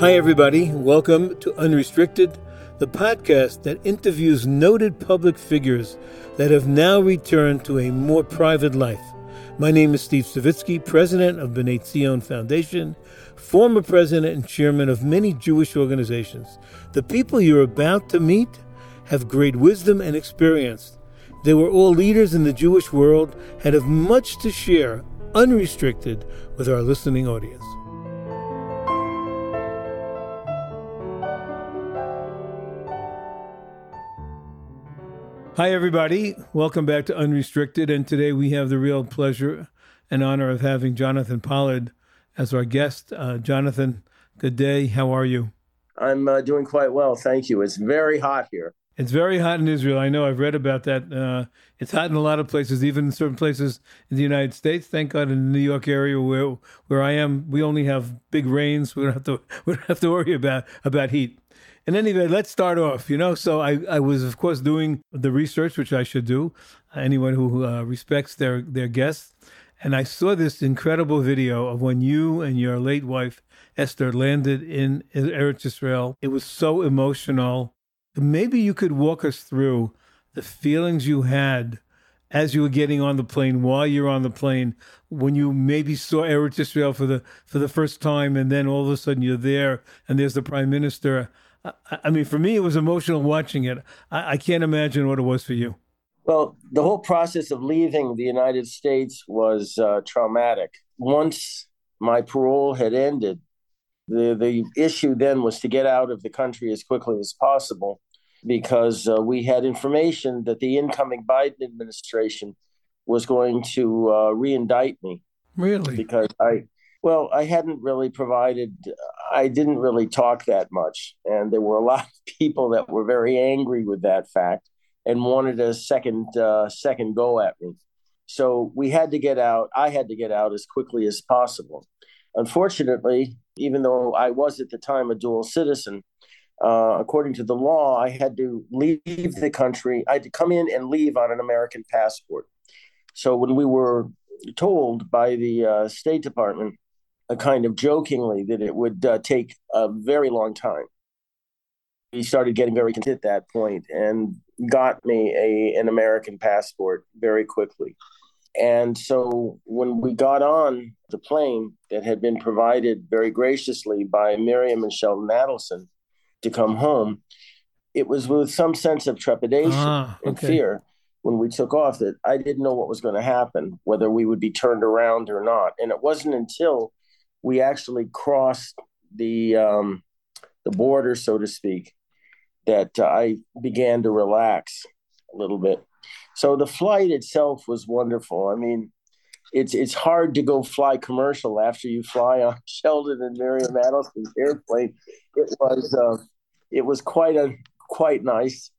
Hi, everybody. Welcome to Unrestricted, the podcast that interviews noted public figures that have now returned to a more private life. My name is Steve Savitsky, president of B'nai Zion Foundation, former president and chairman of many Jewish organizations. The people you're about to meet have great wisdom and experience. They were all leaders in the Jewish world and have much to share, unrestricted, with our listening audience. Hi, everybody. Welcome back to Unrestricted. And today we have the real pleasure and honor of having Jonathan Pollard as our guest. Uh, Jonathan, good day. How are you? I'm uh, doing quite well. Thank you. It's very hot here. It's very hot in Israel. I know. I've read about that. Uh, it's hot in a lot of places, even in certain places in the United States. Thank God, in the New York area where where I am, we only have big rains. We don't have to we don't have to worry about about heat. In any event, let's start off. You know, so I, I was of course doing the research, which I should do. anyone who uh, respects their their guests, and I saw this incredible video of when you and your late wife Esther landed in Eretz Israel. It was so emotional. Maybe you could walk us through the feelings you had as you were getting on the plane, while you're on the plane, when you maybe saw Eretz Israel for the for the first time, and then all of a sudden you're there, and there's the prime minister. I, I mean, for me, it was emotional watching it. I, I can't imagine what it was for you. Well, the whole process of leaving the United States was uh, traumatic. Once my parole had ended, the the issue then was to get out of the country as quickly as possible, because uh, we had information that the incoming Biden administration was going to uh, re-indict me. Really? Because I well, I hadn't really provided, I didn't really talk that much. And there were a lot of people that were very angry with that fact and wanted a second, uh, second go at me. So we had to get out. I had to get out as quickly as possible. Unfortunately, even though I was at the time a dual citizen, uh, according to the law, I had to leave the country. I had to come in and leave on an American passport. So when we were told by the uh, State Department kind of jokingly that it would uh, take a very long time. He started getting very content at that point and got me a an American passport very quickly. And so when we got on the plane that had been provided very graciously by Miriam and Sheldon Adelson to come home, it was with some sense of trepidation ah, okay. and fear when we took off that I didn't know what was going to happen, whether we would be turned around or not. And it wasn't until we actually crossed the um, the border, so to speak, that uh, I began to relax a little bit. So the flight itself was wonderful. I mean, it's it's hard to go fly commercial after you fly on Sheldon and Miriam Adelson's airplane. It was uh, it was quite a quite nice,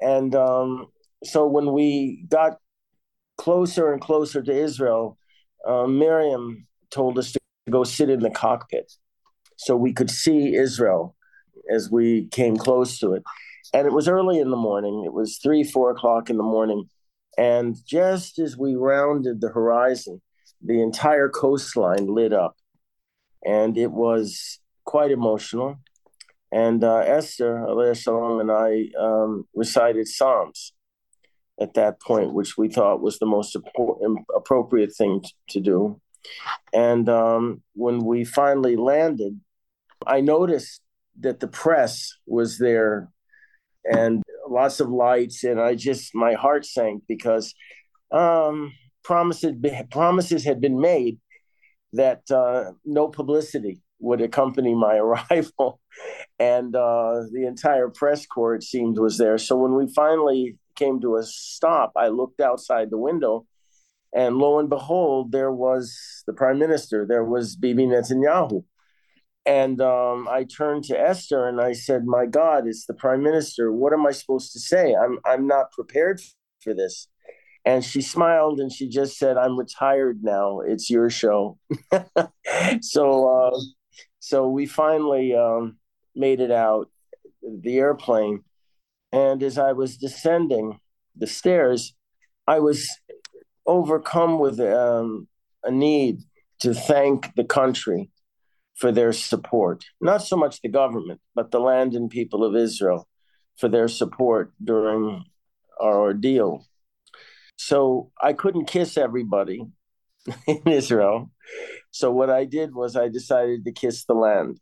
and um, so when we got closer and closer to Israel, uh, Miriam told us to go sit in the cockpit so we could see Israel as we came close to it. And it was early in the morning. It was three, four o'clock in the morning. And just as we rounded the horizon, the entire coastline lit up. And it was quite emotional. And uh, Esther, Shalom, and I um, recited Psalms at that point, which we thought was the most appropriate thing to do. And um, when we finally landed, I noticed that the press was there and lots of lights. And I just, my heart sank because um, promises, promises had been made that uh, no publicity would accompany my arrival. And uh, the entire press corps, it seemed, was there. So when we finally came to a stop, I looked outside the window and lo and behold, there was the prime minister, there was Bibi Netanyahu. And um, I turned to Esther and I said, My God, it's the prime minister. What am I supposed to say? I'm, I'm not prepared for this. And she smiled and she just said, I'm retired now. It's your show. so, uh, so we finally um, made it out the airplane. And as I was descending the stairs, I was overcome with um, a need to thank the country for their support, not so much the government, but the land and people of Israel for their support during our ordeal. So I couldn't kiss everybody in Israel. So what I did was I decided to kiss the land,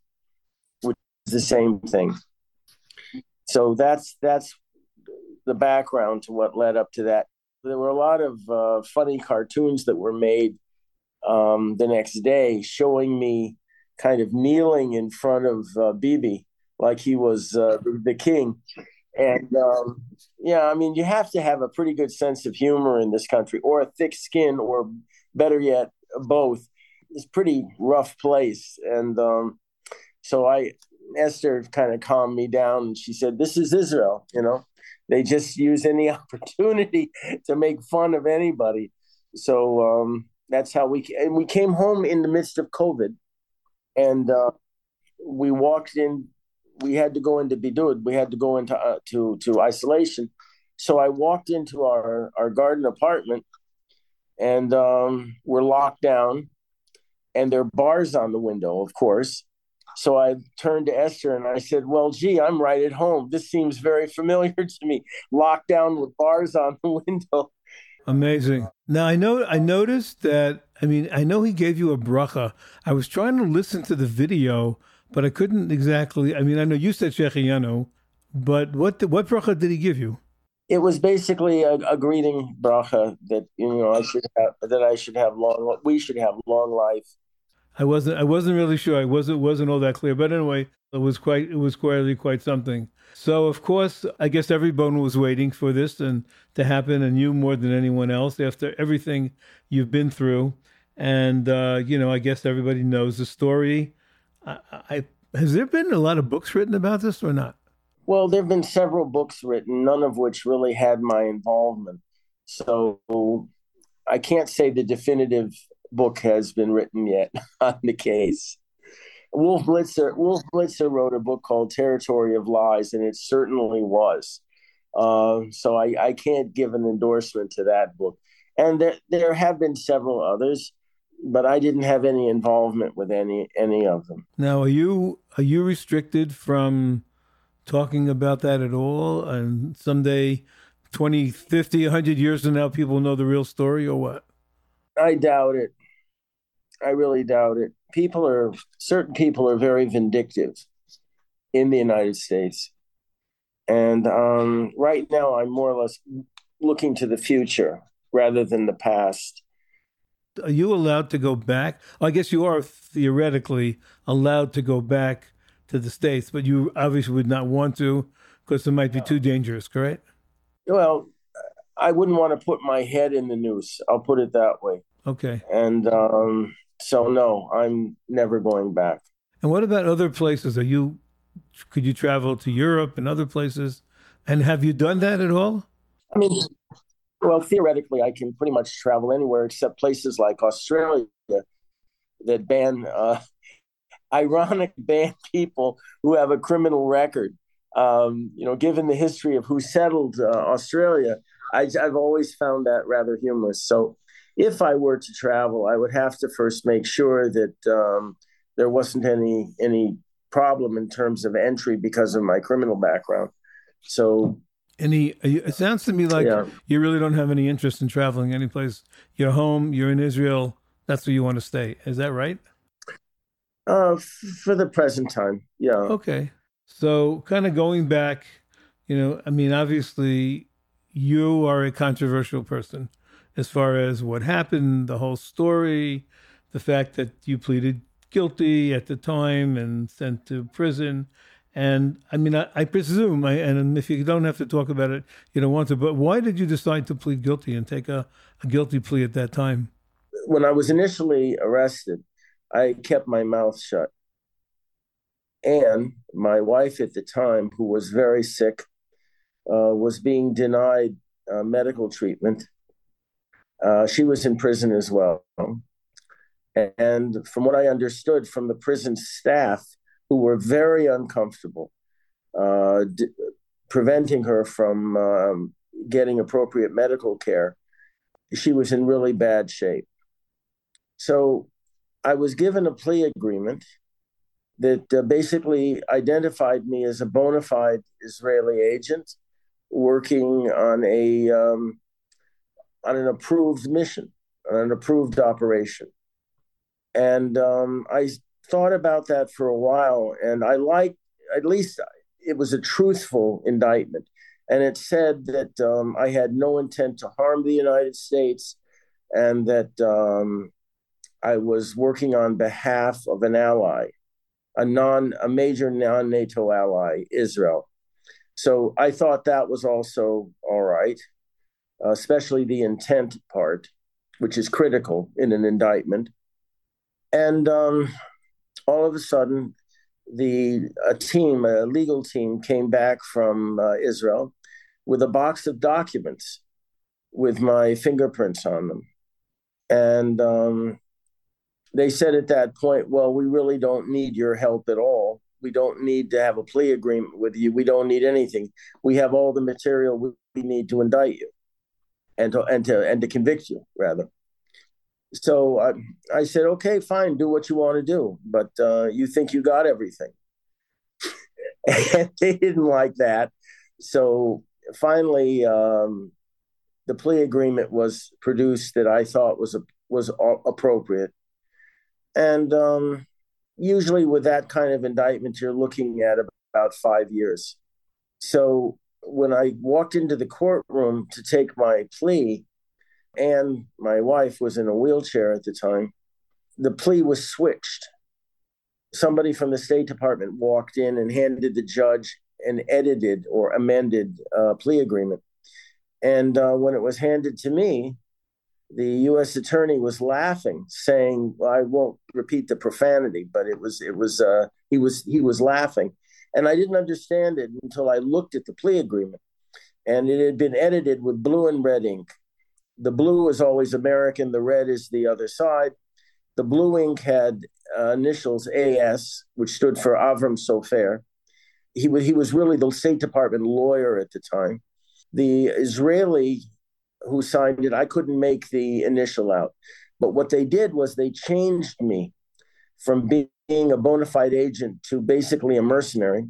which is the same thing. So that's that's the background to what led up to that. There were a lot of uh, funny cartoons that were made um, the next day showing me kind of kneeling in front of uh, Bibi like he was uh, the king. And um, yeah, I mean, you have to have a pretty good sense of humor in this country, or a thick skin, or better yet, both. It's pretty rough place, and um, so I Esther kind of calmed me down, and she said, "This is Israel, you know. They just use any opportunity to make fun of anybody." So um, that's how we and we came home in the midst of COVID, and uh, we walked in. We had to go into bidud. We had to go into uh, to to isolation. So I walked into our our garden apartment, and um, we're locked down, and there are bars on the window, of course. So I turned to Esther and I said, "Well, gee, I'm right at home. This seems very familiar to me. Locked down with bars on the window." Amazing. Now I know I noticed that. I mean, I know he gave you a bracha. I was trying to listen to the video, but I couldn't exactly. I mean, I know you said Shehecheyanu, but what what bracha did he give you? It was basically a, a, greeting bracha that you know I should have that I should have long. We should have long life. I wasn't. I wasn't really sure. I wasn't wasn't all that clear. But anyway, it was quite. It was quite quite something. So of course, I guess everyone was waiting for this and to happen, and you more than anyone else after everything you've been through. And uh, you know, I guess everybody knows the story. I, I, has there been a lot of books written about this or not? Well, there have been several books written, none of which really had my involvement. So I can't say the definitive book has been written yet on the case. Wolf Blitzer, Wolf Blitzer wrote a book called Territory of Lies, and it certainly was. Uh, so I, I can't give an endorsement to that book. And there, there have been several others, but I didn't have any involvement with any any of them. Now, are you are you restricted from talking about that at all? And someday, 20, 50, 100 years from now, people know the real story or what? I doubt it. I really doubt it. People are certain people are very vindictive in the United States, and um, right now I'm more or less looking to the future rather than the past. Are you allowed to go back? I guess you are theoretically allowed to go back to the states, but you obviously would not want to because it might be too dangerous. Correct? Well, I wouldn't want to put my head in the noose. I'll put it that way. Okay. And um, so no, I'm never going back. And what about other places? Are you could you travel to Europe and other places? And have you done that at all? I mean, well, theoretically, I can pretty much travel anywhere except places like Australia that ban, uh, ironic, ban people who have a criminal record. Um, you know, given the history of who settled uh, Australia, I, have always found that rather humorous. So if I were to travel, I would have to first make sure that um, there wasn't any any problem in terms of entry because of my criminal background. So, any it sounds to me like yeah. you really don't have any interest in traveling any place. You're home. You're in Israel. That's where you want to stay. Is that right? Uh, f- for the present time, yeah. Okay. So, kind of going back, you know, I mean, obviously, you are a controversial person as far as what happened, the whole story, the fact that you pleaded guilty at the time and sent to prison. And I mean, I, I presume, I, and if you don't have to talk about it, you don't want to, but why did you decide to plead guilty and take a, a guilty plea at that time? When I was initially arrested, I kept my mouth shut. And my wife at the time, who was very sick, uh, was being denied uh, medical treatment uh, she was in prison as well. And from what I understood from the prison staff, who were very uncomfortable, uh, d- preventing her from um, getting appropriate medical care, she was in really bad shape. So I was given a plea agreement that uh, basically identified me as a bona fide Israeli agent working on a um, on an approved mission, on an approved operation. And um, I thought about that for a while, and I like at least it was a truthful indictment, and it said that um, I had no intent to harm the United States, and that um, I was working on behalf of an ally, a non a major non NATO ally, Israel. So I thought that was also all right, especially the intent part, which is critical in an indictment. And um, all of a sudden, the a team, a legal team, came back from uh, Israel with a box of documents with my fingerprints on them, and um, they said at that point, "Well, we really don't need your help at all. We don't need to have a plea agreement with you. We don't need anything. We have all the material we need to indict you, and to and to and to convict you, rather." so I, I said, okay, fine, do what you want to do, but uh, you think you got everything. and they didn't like that. So finally, um, the plea agreement was produced that I thought was a, was appropriate. And um, usually, with that kind of indictment, you're looking at about five years. So when I walked into the courtroom to take my plea, and my wife was in a wheelchair at the time. The plea was switched. Somebody from the State Department walked in and handed the judge an edited or amended uh, plea agreement. And uh, when it was handed to me, the U.S. attorney was laughing, saying, well, "I won't repeat the profanity, but it was it was uh, he was he was laughing." And I didn't understand it until I looked at the plea agreement, and it had been edited with blue and red ink the blue is always American, the red is the other side. The blue ink had uh, initials AS, which stood for Avram Sofaer. He, he was really the State Department lawyer at the time. The Israeli who signed it, I couldn't make the initial out. But what they did was they changed me from being a bona fide agent to basically a mercenary,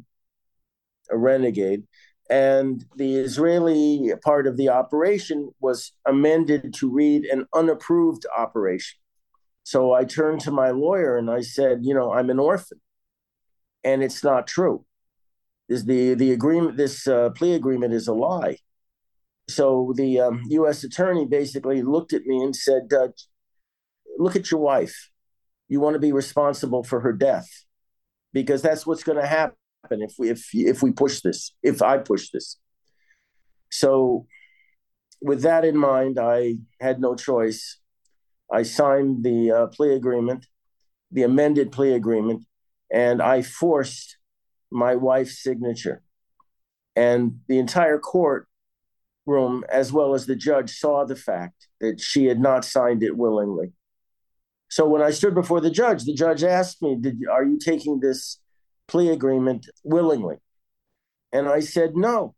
a renegade and the Israeli part of the operation was amended to read an unapproved operation. So I turned to my lawyer and I said, you know, I'm an orphan, and it's not true. Is the the agreement? This uh, plea agreement is a lie. So the um, U.S. attorney basically looked at me and said, uh, "Look at your wife. You want to be responsible for her death, because that's what's going to happen." if we if if we push this if i push this. So with that in mind i had no choice. I signed the uh, plea agreement the amended plea agreement and i forced my wife's signature. And the entire court room as well as the judge saw the fact that she had not signed it willingly so when i stood before the judge the judge asked me are you taking this plea agreement willingly. And I said, no.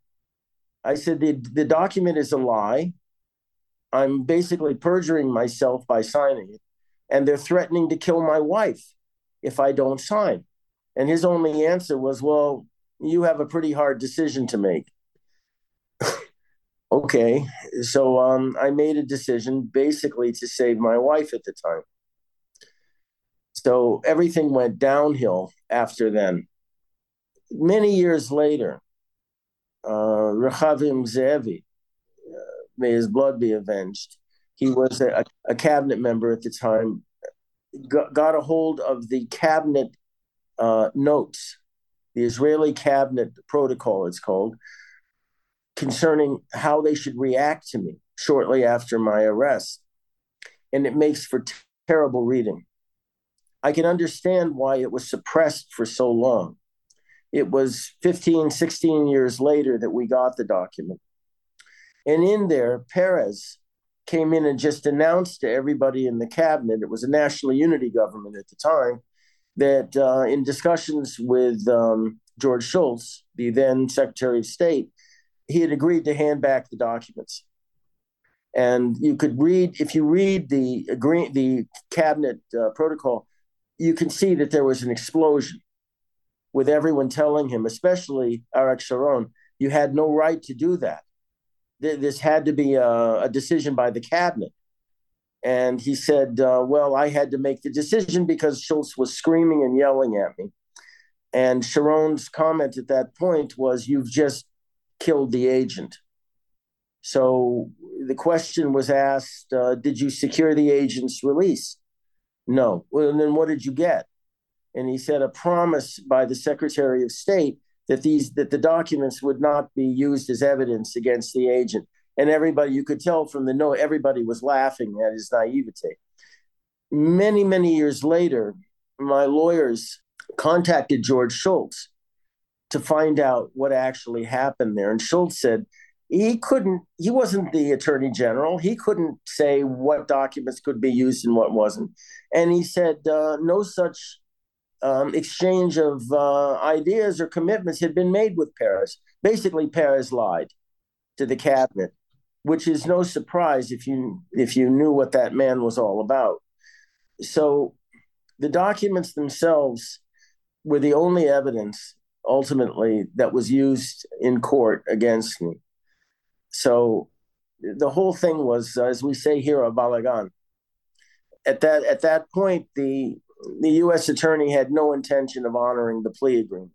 I said, the, the document is a lie. I'm basically perjuring myself by signing it. And they're threatening to kill my wife if I don't sign. And his only answer was, well, you have a pretty hard decision to make. okay. So um, I made a decision basically to save my wife at the time. So everything went downhill after then. Many years later, uh, Rehavam Ze'evi, uh, may his blood be avenged, he was a, a cabinet member at the time, got, got a hold of the cabinet uh, notes, the Israeli cabinet protocol, it's called, concerning how they should react to me shortly after my arrest. And it makes for t- terrible reading. I can understand why it was suppressed for so long. It was 15, 16 years later that we got the document. And in there, Peres came in and just announced to everybody in the cabinet, it was a national unity government at the time, that uh, in discussions with um, George Shultz, the then Secretary of State, he had agreed to hand back the documents. And you could read, if you read the agree, the cabinet uh, protocol, you can see that there was an explosion with everyone telling him, especially Arik Sharon, you had no right to do that. This had to be a, a decision by the cabinet. And he said, uh, Well, I had to make the decision because Shultz was screaming and yelling at me. And Sharon's comment at that point was, You've just killed the agent. So the question was asked uh, Did you secure the agent's release? No. Well, then what did you get? And he said, A promise by the Secretary of State that these that the documents would not be used as evidence against the agent. And everybody, you could tell from the note, everybody was laughing at his naivete. Many, many years later, my lawyers contacted George Shultz to find out what actually happened there. And Shultz said he couldn't, he wasn't the attorney general. He couldn't say what documents could be used and what wasn't. And he said uh, no such um, exchange of uh, ideas or commitments had been made with Peres. Basically, Peres lied to the cabinet, which is no surprise if you if you knew what that man was all about. So, the documents themselves were the only evidence ultimately that was used in court against me. So, the whole thing was, as we say here, a balagan. At that at that point, the the U.S. attorney had no intention of honoring the plea agreement.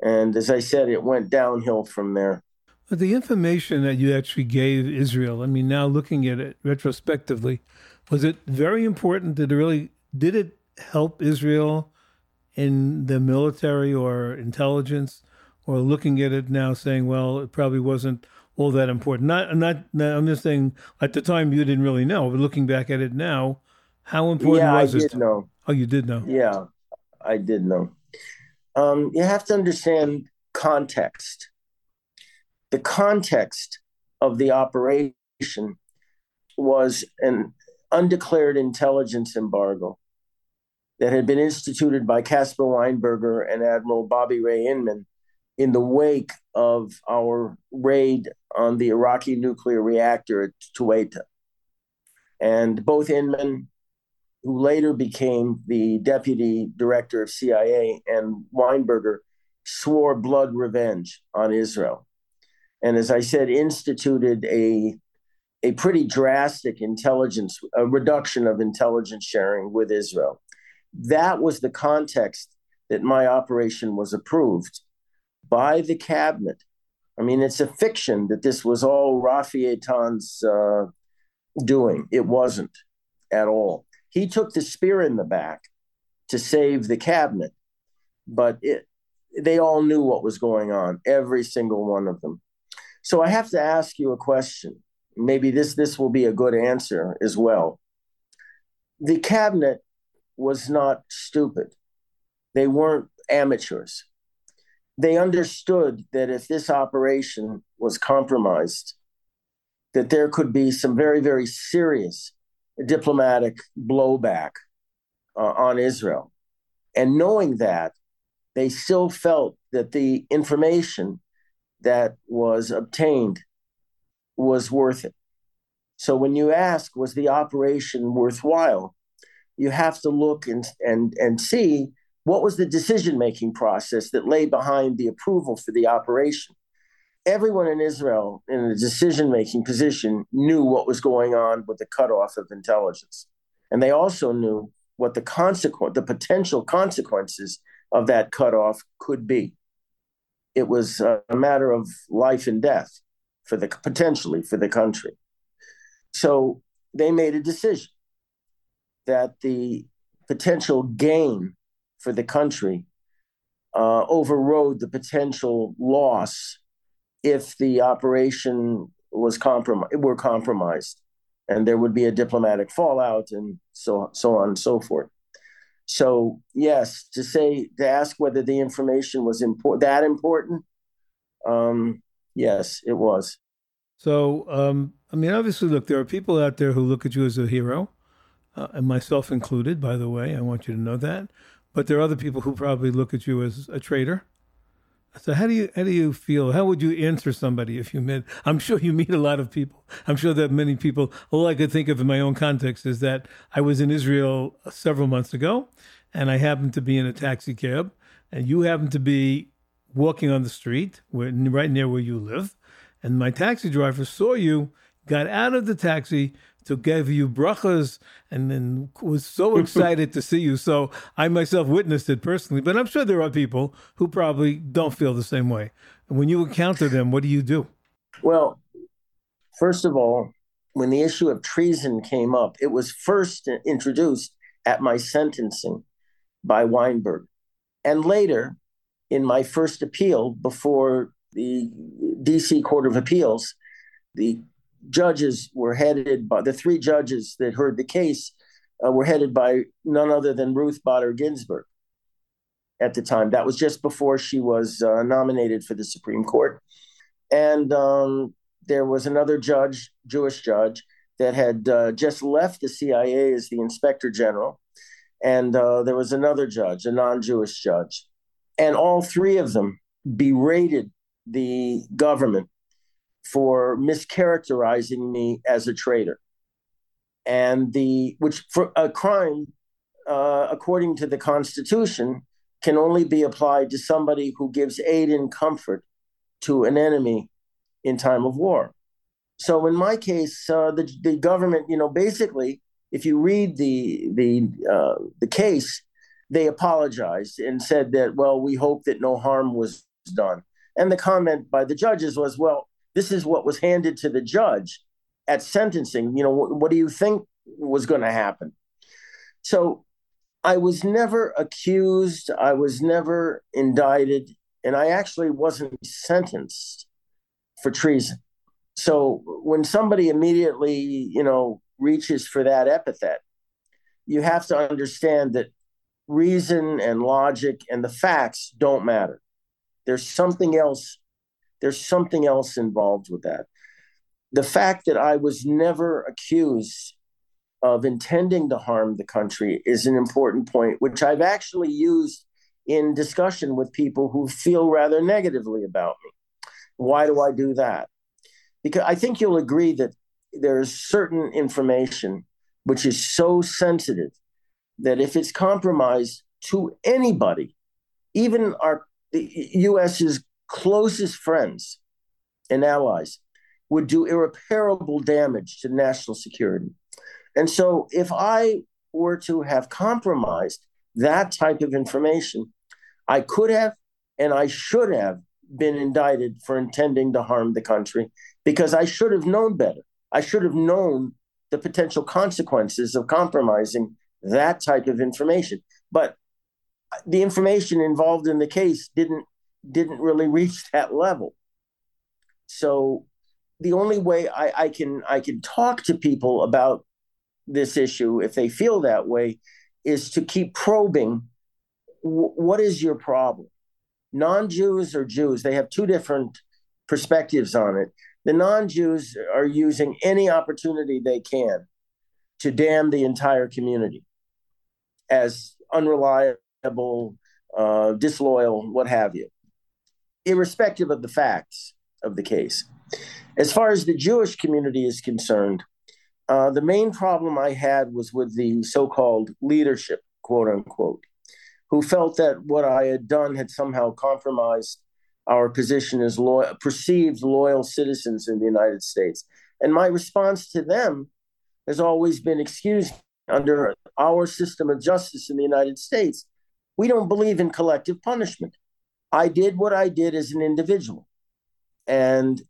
And as I said, it went downhill from there. But the information that you actually gave Israel, I mean, now looking at it retrospectively, was it very important? Did it really did it help Israel in the military or intelligence, or looking at it now, saying, well, it probably wasn't all that important? Not, not. not I'm just saying, at the time you didn't really know, but looking back at it now, how important yeah, was I it? did know. Oh, you did know. Yeah, I did know. Um, you have to understand context. The context of the operation was an undeclared intelligence embargo that had been instituted by Caspar Weinberger and Admiral Bobby Ray Inman in the wake of our raid on the Iraqi nuclear reactor at Tuwaitha. And both Inman who later became the deputy director of CIA, and Weinberger swore blood revenge on Israel. And as I said, instituted a, a pretty drastic intelligence, a reduction of intelligence sharing with Israel. That was the context that my operation was approved by the cabinet. I mean, it's a fiction that this was all Rafi Eitan's uh, doing. It wasn't at all. He took the spear in the back to save the cabinet, but it, they all knew what was going on, every single one of them. So I have to ask you a question. Maybe this this will be a good answer as well. The cabinet was not stupid. They weren't amateurs. They understood that if this operation was compromised, that there could be some very, very serious diplomatic blowback uh, on Israel. And knowing that, they still felt that the information that was obtained was worth it. So when you ask, was the operation worthwhile? You have to look and, and, and see what was the decision making process that lay behind the approval for the operation everyone in Israel in a decision making position knew what was going on with the cutoff of intelligence. And they also knew what the consequent, the potential consequences of that cutoff could be. It was a matter of life and death for the potentially for the country. So they made a decision that the potential gain for the country uh, overrode the potential loss if the operation was compromised were compromised. And there would be a diplomatic fallout and so so on and so forth. So yes to say to ask whether the information was important that important um yes it was. So um i mean obviously look there are people out there who look at you as a hero uh, and myself included by the way. I want you to know that but there are other people who probably look at you as a traitor so how do you how do you feel? How would you answer somebody if you met? I'm sure you meet a lot of people. I'm sure that many people. All I could think of in my own context is that I was in Israel several months ago, and I happened to be in a taxi cab, and you happened to be walking on the street, where, right near where you live, and my taxi driver saw you, got out of the taxi to give you brachas, and then was so excited to see you. So I myself witnessed it personally, but I'm sure there are people who probably don't feel the same way. And when you encounter them, what do you do? Well, first of all, when the issue of treason came up, it was first introduced at my sentencing by Weinberg. And later, in my first appeal before the DC Court of Appeals, the judges were headed by the three judges that heard the case uh, were headed by none other than Ruth Bader Ginsburg at the time. That was just before she was uh, nominated for the Supreme Court. And um, there was another judge, Jewish judge, that had uh, just left the CIA as the inspector general. And uh, there was another judge, a non Jewish judge. And all three of them berated the government for mischaracterizing me as a traitor. And the, which for a crime, uh, according to the Constitution, can only be applied to somebody who gives aid and comfort to an enemy in time of war. So in my case, uh, the the government, you know, basically, if you read the the uh, the case, they apologized and said that, well, we hope that no harm was done. And the comment by the judges was, well, this is what was handed to the judge at sentencing. You know, what, what do you think was going to happen? So I was never accused, I was never indicted, and I actually wasn't sentenced for treason. So when somebody immediately, you know, reaches for that epithet, you have to understand that reason and logic and the facts don't matter. There's something else. There's something else involved with that. The fact that I was never accused of intending to harm the country is an important point, which I've actually used in discussion with people who feel rather negatively about me. Why do I do that? Because I think you'll agree that there's certain information which is so sensitive that if it's compromised to anybody, even our the US's closest friends and allies, would do irreparable damage to national security. And so if I were to have compromised that type of information, I could have and I should have been indicted for intending to harm the country because I should have known better. I should have known the potential consequences of compromising that type of information. But the information involved in the case didn't didn't really reach that level. So the only way I, I can I can talk to people about this issue if they feel that way is to keep probing what is your problem non-Jews or Jews, they have two different perspectives on it. The non-Jews are using any opportunity they can to damn the entire community as unreliable, uh, disloyal, what have you, irrespective of the facts of the case. As far as the Jewish community is concerned, uh, the main problem I had was with the so called leadership, quote unquote who felt that what I had done had somehow compromised our position as loyal, perceived loyal citizens in the United States. And my response to them has always been excuse under our system of justice in the United States, we don't believe in collective punishment. I did what I did as an individual. And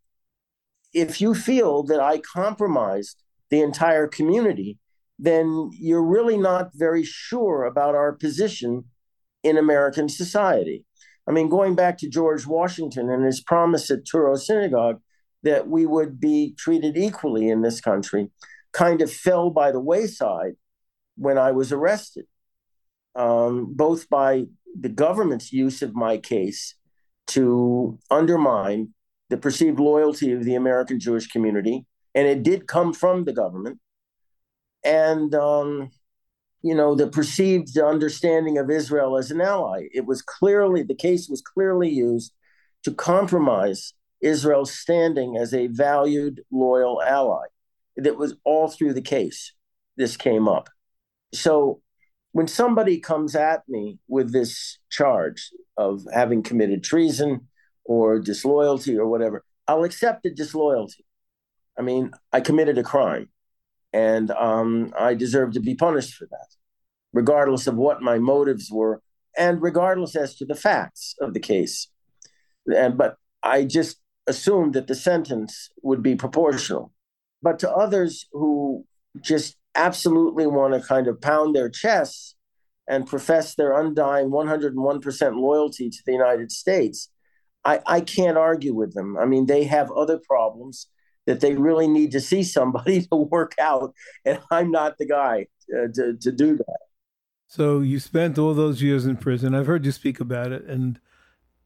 if you feel that I compromised the entire community, then you're really not very sure about our position in American society. I mean, going back to George Washington and his promise at Touro Synagogue that we would be treated equally in this country kind of fell by the wayside when I was arrested, um, both by the government's use of my case to undermine the perceived loyalty of the American Jewish community. And it did come from the government. And um, you know, the perceived understanding of Israel as an ally. It was clearly, the case was clearly used to compromise Israel's standing as a valued, loyal ally. That was all through the case. This came up. So when somebody comes at me with this charge of having committed treason or disloyalty or whatever, I'll accept the disloyalty. I mean, I committed a crime and um, I deserve to be punished for that, regardless of what my motives were and regardless as to the facts of the case. And, but I just assumed that the sentence would be proportional. But to others who just absolutely want to kind of pound their chests and profess their undying 101% loyalty to the United States, I, I can't argue with them. I mean, they have other problems that they really need to see somebody to work out, and I'm not the guy uh, to, to do that. So you spent all those years in prison. I've heard you speak about it, and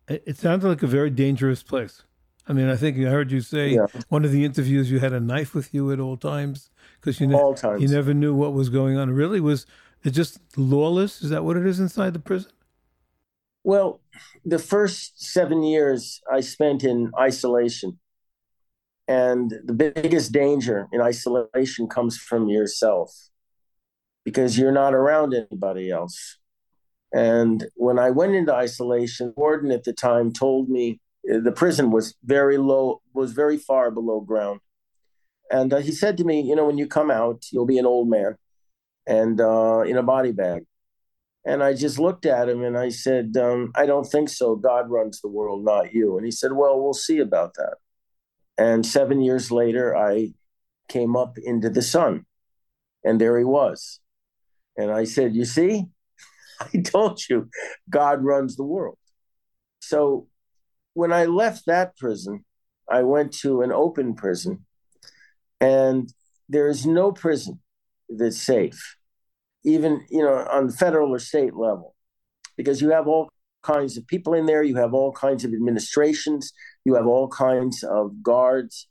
it, it sounds like a very dangerous place. I mean, I think I heard you say yeah. one of the interviews you had a knife with you at all times because you ne- you never knew what was going on. Really, was it just lawless? Is that what it is inside the prison? Well, the first seven years I spent in isolation, and the biggest danger in isolation comes from yourself because you're not around anybody else. And when I went into isolation, warden at the time told me the prison was very low, was very far below ground. And uh, he said to me, you know, when you come out, you'll be an old man and uh, in a body bag. And I just looked at him and I said, um, I don't think so. God runs the world, not you. And he said, Well, we'll see about that. And seven years later, I came up into the sun and there he was. And I said, You see, I told you, God runs the world. So when I left that prison, I went to an open prison, and there is no prison that's safe, even you know on federal or state level, because you have all kinds of people in there, you have all kinds of administrations, you have all kinds of guards.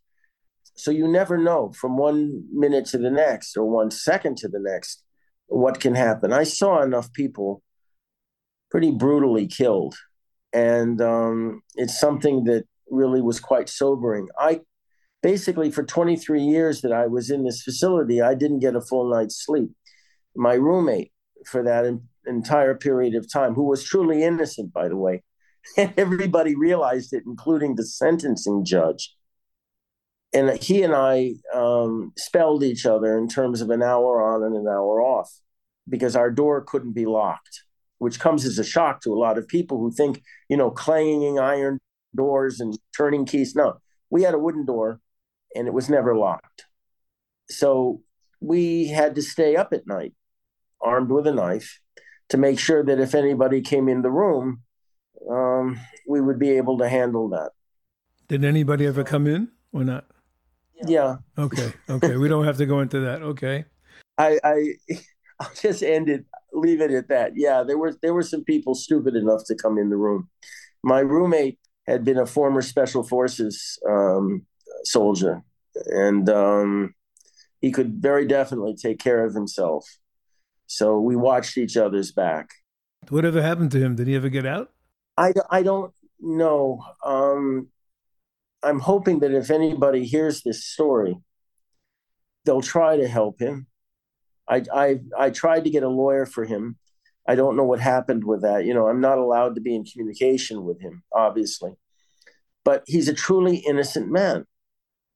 So you never know from one minute to the next or one second to the next what can happen. I saw enough people pretty brutally killed and um, it's something that really was quite sobering. I basically, for 23 years that I was in this facility, I didn't get a full night's sleep. My roommate for that in, entire period of time, who was truly innocent, by the way, and everybody realized it, including the sentencing judge. And he and I um, spelled each other in terms of an hour on and an hour off because our door couldn't be locked which comes as a shock to a lot of people who think, you know, clanging iron doors and turning keys. No, we had a wooden door and it was never locked. So we had to stay up at night, armed with a knife, to make sure that if anybody came in the room, um, we would be able to handle that. Did anybody ever come in or not? Yeah. Okay. Okay. we don't have to go into that. Okay. I, I I'll just end it leave it at that. Yeah, there were there were some people stupid enough to come in the room. My roommate had been a former special forces um, soldier, and um, he could very definitely take care of himself. So we watched each other's back. Whatever happened to him? Did he ever get out? I, I don't know. Um, I'm hoping that if anybody hears this story, they'll try to help him. I, I I tried to get a lawyer for him. I don't know what happened with that. You know, I'm not allowed to be in communication with him, obviously. But he's a truly innocent man.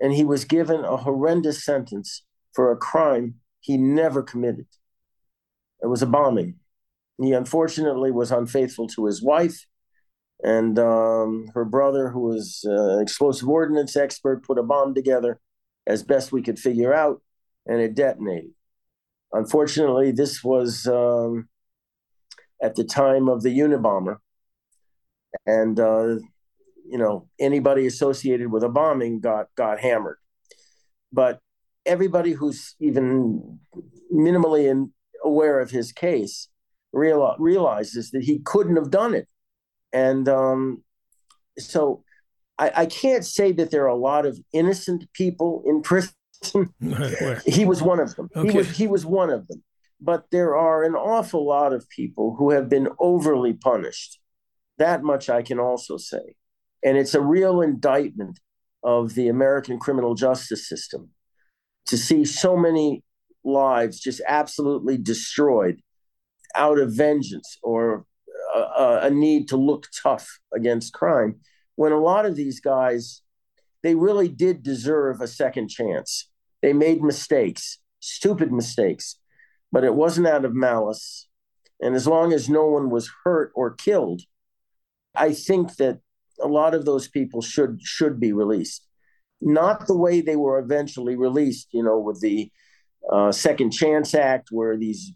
And he was given a horrendous sentence for a crime he never committed. It was a bombing. He unfortunately was unfaithful to his wife. And um, her brother, who was an explosive ordnance expert, put a bomb together as best we could figure out, and it detonated. Unfortunately, this was um, at the time of the Unabomber, and uh, you know anybody associated with a bombing got got hammered. But everybody who's even minimally in, aware of his case real, realizes that he couldn't have done it, and um, so I, I can't say that there are a lot of innocent people in prison he was one of them. Okay. He was he was one of them. But there are an awful lot of people who have been overly punished. That much I can also say. And it's a real indictment of the American criminal justice system to see so many lives just absolutely destroyed out of vengeance or a, a need to look tough against crime. When a lot of these guys, they really did deserve a second chance. They made mistakes, stupid mistakes, but it wasn't out of malice. And as long as no one was hurt or killed, I think that a lot of those people should should be released. Not the way they were eventually released, you know, with the uh, Second Chance Act, where these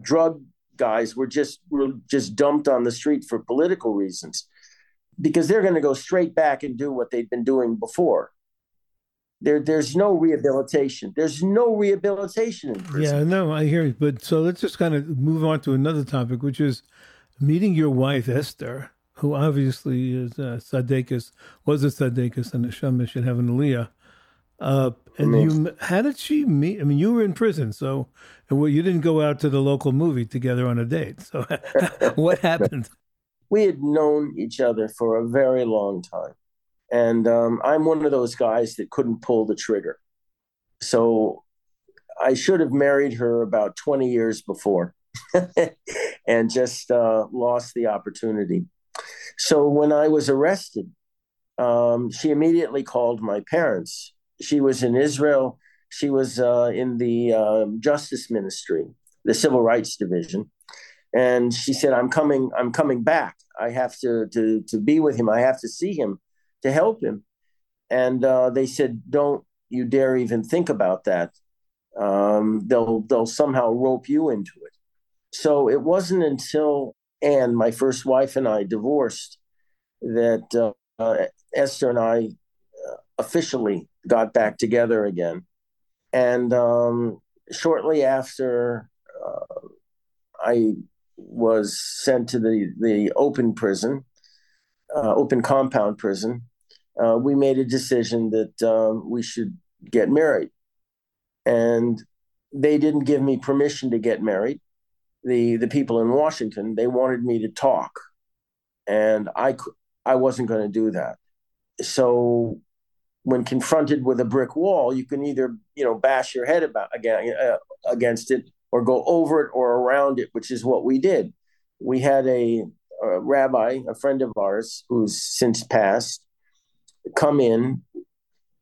drug guys were just were just dumped on the street for political reasons, because they're going to go straight back and do what they'd been doing before. There, there's no rehabilitation. There's no rehabilitation in prison. Yeah, no, I hear you. But so let's just kind of move on to another topic, which is meeting your wife Esther who obviously is uh, Tzaddikus, was a Tzaddikus, and Hashem should have an Aliyah. Uh, and you, how did she meet? I mean, you were in prison, so well, you didn't go out to the local movie together on a date. So, what happened? We had known each other for a very long time, and um, I'm one of those guys that couldn't pull the trigger. So, I should have married her about 20 years before, and just uh, lost the opportunity. So when I was arrested, um, she immediately called my parents. She was in Israel. She was uh, in the uh, Justice Ministry, the Civil Rights Division, and she said, "I'm coming. I'm coming back. I have to to to be with him. I have to see him to help him." And uh, they said, "Don't you dare even think about that. Um, they'll they'll somehow rope you into it." So it wasn't until and my first wife and I divorced, that uh, uh, Esther and I uh, officially got back together again. And um, shortly after, uh, I was sent to the, the open prison, uh, open compound prison. Uh, we made a decision that um, we should get married. And they didn't give me permission to get married the the people in Washington, they wanted me to talk, and I I wasn't going to do that. So when confronted with a brick wall, you can either you know bash your head about again uh, against it or go over it or around it, which is what we did. We had a, a rabbi, a friend of ours who's since passed, come in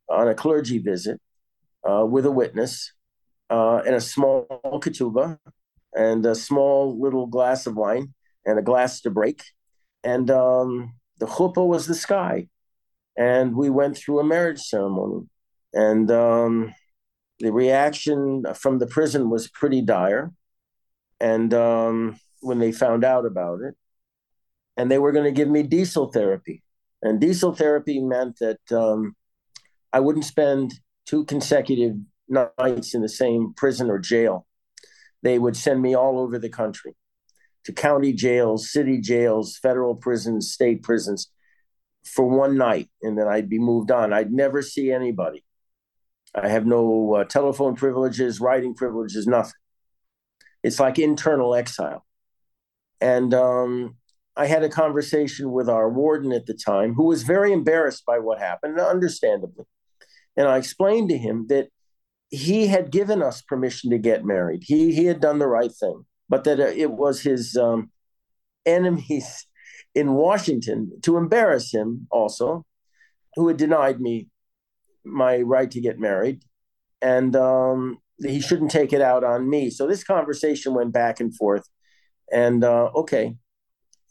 on a clergy visit uh, with a witness uh, and a small ketubah and a small little glass of wine and a glass to break. And um, the chuppah was the sky. And we went through a marriage ceremony. And um, the reaction from the prison was pretty dire. And um, when they found out about it, and they were going to give me diesel therapy. And diesel therapy meant that um, I wouldn't spend two consecutive nights in the same prison or jail they would send me all over the country to county jails, city jails, federal prisons, state prisons for one night, and then I'd be moved on. I'd never see anybody. I have no uh, telephone privileges, writing privileges, nothing. It's like internal exile. And um, I had a conversation with our warden at the time, who was very embarrassed by what happened, understandably. And I explained to him that he had given us permission to get married. He he had done the right thing, but that uh, it was his um, enemies in Washington to embarrass him also, who had denied me my right to get married, and um, he shouldn't take it out on me. So this conversation went back and forth, and uh, okay,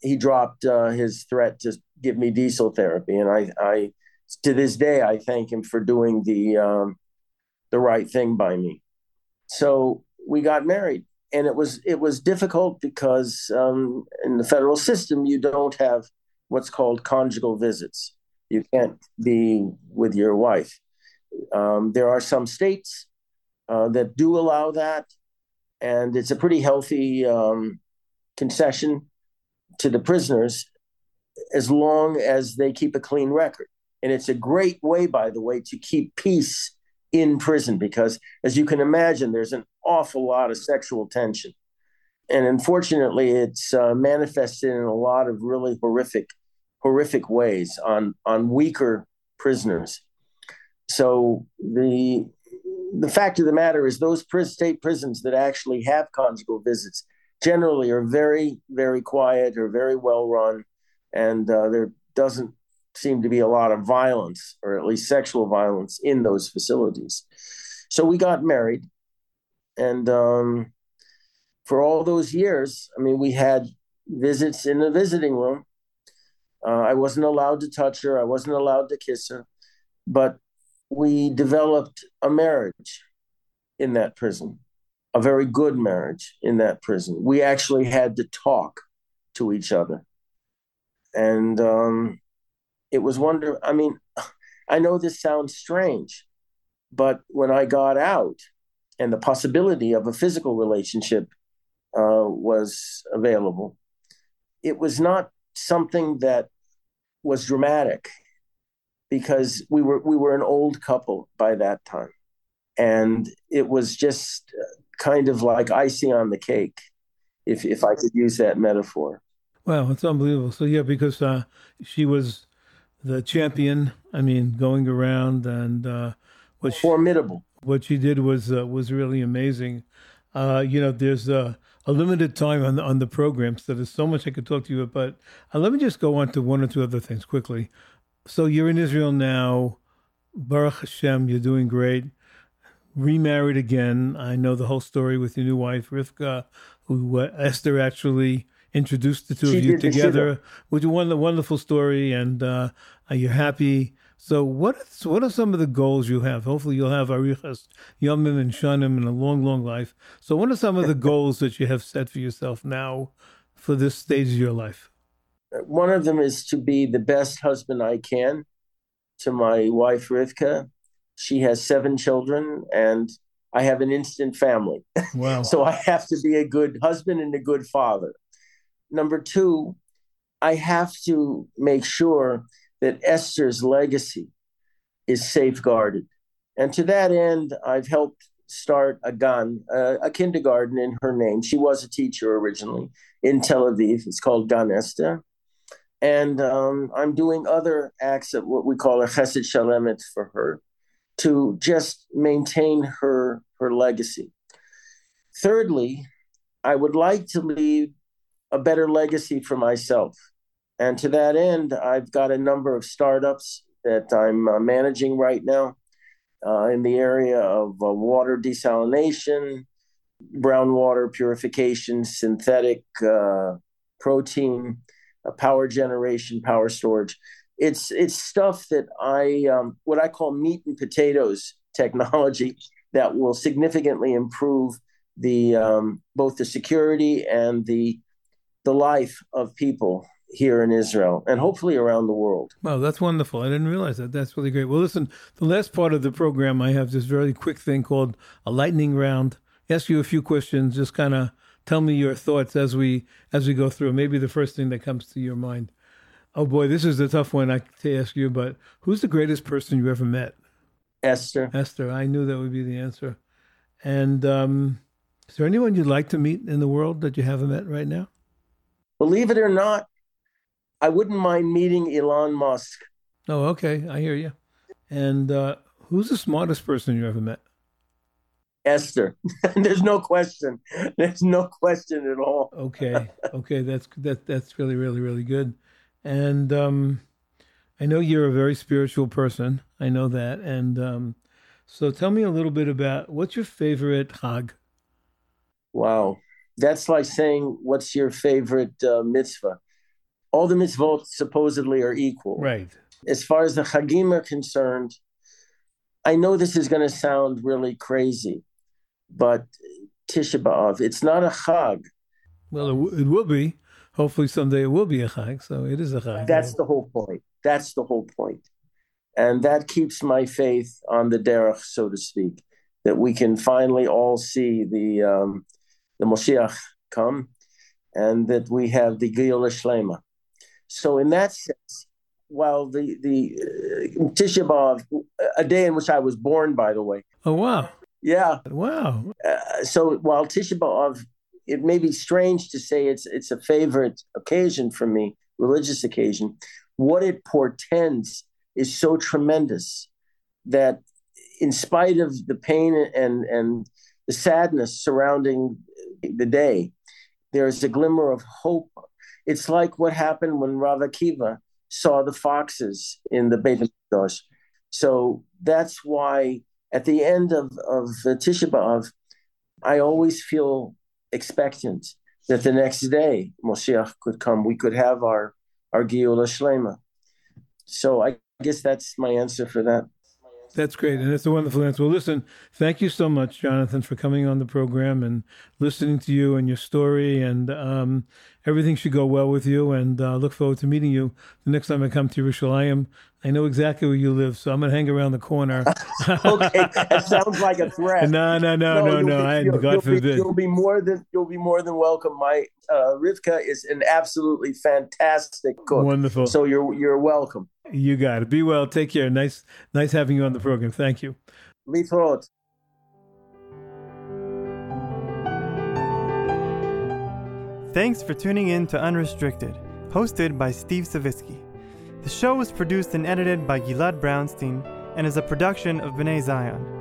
he dropped uh, his threat to give me diesel therapy, and I I to this day I thank him for doing the um, the right thing by me. So we got married, and it was it was difficult because um, in the federal system you don't have what's called conjugal visits. You can't be with your wife. Um, there are some states uh, that do allow that, and it's a pretty healthy um, concession to the prisoners as long as they keep a clean record. And it's a great way, by the way, to keep peace in prison because, as you can imagine, there's an awful lot of sexual tension. And unfortunately, it's uh, manifested in a lot of really horrific, horrific ways on, on weaker prisoners. So the the fact of the matter is, those state prisons that actually have conjugal visits, generally are very, very quiet or very well run, and uh, there doesn't seem to be a lot of violence, or at least sexual violence, in those facilities. So we got married, and um, for all those years, I mean, we had visits in the visiting room. Uh, I wasn't allowed to touch her. I wasn't allowed to kiss her, but we developed a marriage in that prison, a very good marriage in that prison. We actually had to talk to each other, and um, it was wonder. I mean, I know this sounds strange, but when I got out, and the possibility of a physical relationship uh, was available. It was not something that was dramatic because we were we were an old couple by that time, and it was just kind of like icing on the cake, if if I could use that metaphor. Wow, it's unbelievable. So yeah, because uh, she was the champion. I mean, going around and uh, what formidable. She, what she did was uh, was really amazing. Uh, you know, there's a, a, limited time on the, on the program, so there's so much I could talk to you about. But uh, let me just go on to one or two other things quickly. So you're in Israel now. Baruch Hashem, you're doing great. Remarried again. I know the whole story with your new wife, Rivka, who uh, Esther actually introduced the two she of you together, which is one wonderful story. And uh, are you happy? So what is, what are some of the goals you have? Hopefully you'll have arichas yomim and shanim and a long, long life. So what are some of the goals that you have set for yourself now for this stage of your life? One of them is to be the best husband I can to my wife Rivka. She has seven children and I have an instant family. Wow. so I have to be a good husband and a good father. Number two, I have to make sure that Esther's legacy is safeguarded. And to that end, I've helped start a gun, uh, a kindergarten in her name. She was a teacher originally in Tel Aviv. It's called Gan Esther. And um, I'm doing other acts of what we call a chesed shel emet for her to just maintain her, her legacy. Thirdly, I would like to leave a better legacy for myself. And to that end, I've got a number of startups that I'm uh, managing right now uh, in the area of uh, water desalination, brown water purification, synthetic uh, protein, uh, power generation, power storage. It's it's stuff that I um, what I call meat and potatoes technology that will significantly improve the um, both the security and the the life of people here in Israel and hopefully around the world. Wow, that's wonderful. I didn't realize that. That's really great. Well, listen, the last part of the program, I have this very quick thing called a lightning round. Ask you a few questions, just kind of tell me your thoughts as we as we go through. Maybe the first thing that comes to your mind. Oh boy, this is a tough one I to ask you, but who's the greatest person you ever met? Esther. Esther. I knew that would be the answer. And um, is there anyone you'd like to meet in the world that you haven't met right now? Believe it or not, I wouldn't mind meeting Elon Musk. Oh, okay. I hear you. And uh, who's the smartest person you ever met? Esther. There's no question. There's no question at all. okay. Okay. That's that. That's really, really, really good. And um, I know you're a very spiritual person. I know that. And um, so, tell me a little bit about what's your favorite Chag. Wow, that's like saying what's your favorite uh, mitzvah all the mitzvot supposedly are equal. Right. As far as the chagim are concerned, I know this is going to sound really crazy, but Tisha B'Av, it's not a chag. Well, it, w- it will be. Hopefully someday it will be a chag, so it is a chag. That's the whole point. That's the whole point. And that keeps my faith on the derech, so to speak, that we can finally all see the um, the Moshiach come, and that we have the Geula Shlema. So in that sense, while the the uh, Tisha B'av, a day in which I was born, by the way. Oh wow! Yeah. Wow. Uh, so while Tisha B'av, it may be strange to say it's it's a favorite occasion for me, religious occasion. What it portends is so tremendous that, in spite of the pain and and the sadness surrounding the day, there's a glimmer of hope. It's like what happened when Rav Akiva saw the foxes in the Beit HaMikdash. So that's why at the end of, of Tisha B'Av, I always feel expectant that the next day Moshiach could come. We could have our, our Geula Shlema. So I guess that's my answer for that. That's great, and it's a wonderful answer. Well, listen, thank you so much, Jonathan, for coming on the program and listening to you and your story, and um, everything should go well with you. And uh, look forward to meeting you the next time I come to Yerushalayim. I know exactly where you live, so I'm going to hang around the corner. okay, that sounds like a threat. No, no, no, no, no. no. I, God you'll forbid. Be, you'll be more than you'll be more than welcome. My uh, Rivka is an absolutely fantastic cook. Wonderful. So you're you're welcome. You got it. Be well. Take care. Nice, nice having you on the program. Thank you. Litrot. Thanks for tuning in to Unrestricted, hosted by Steve Savitsky. The show was produced and edited by Gilad Brownstein and is a production of B'nai Zion.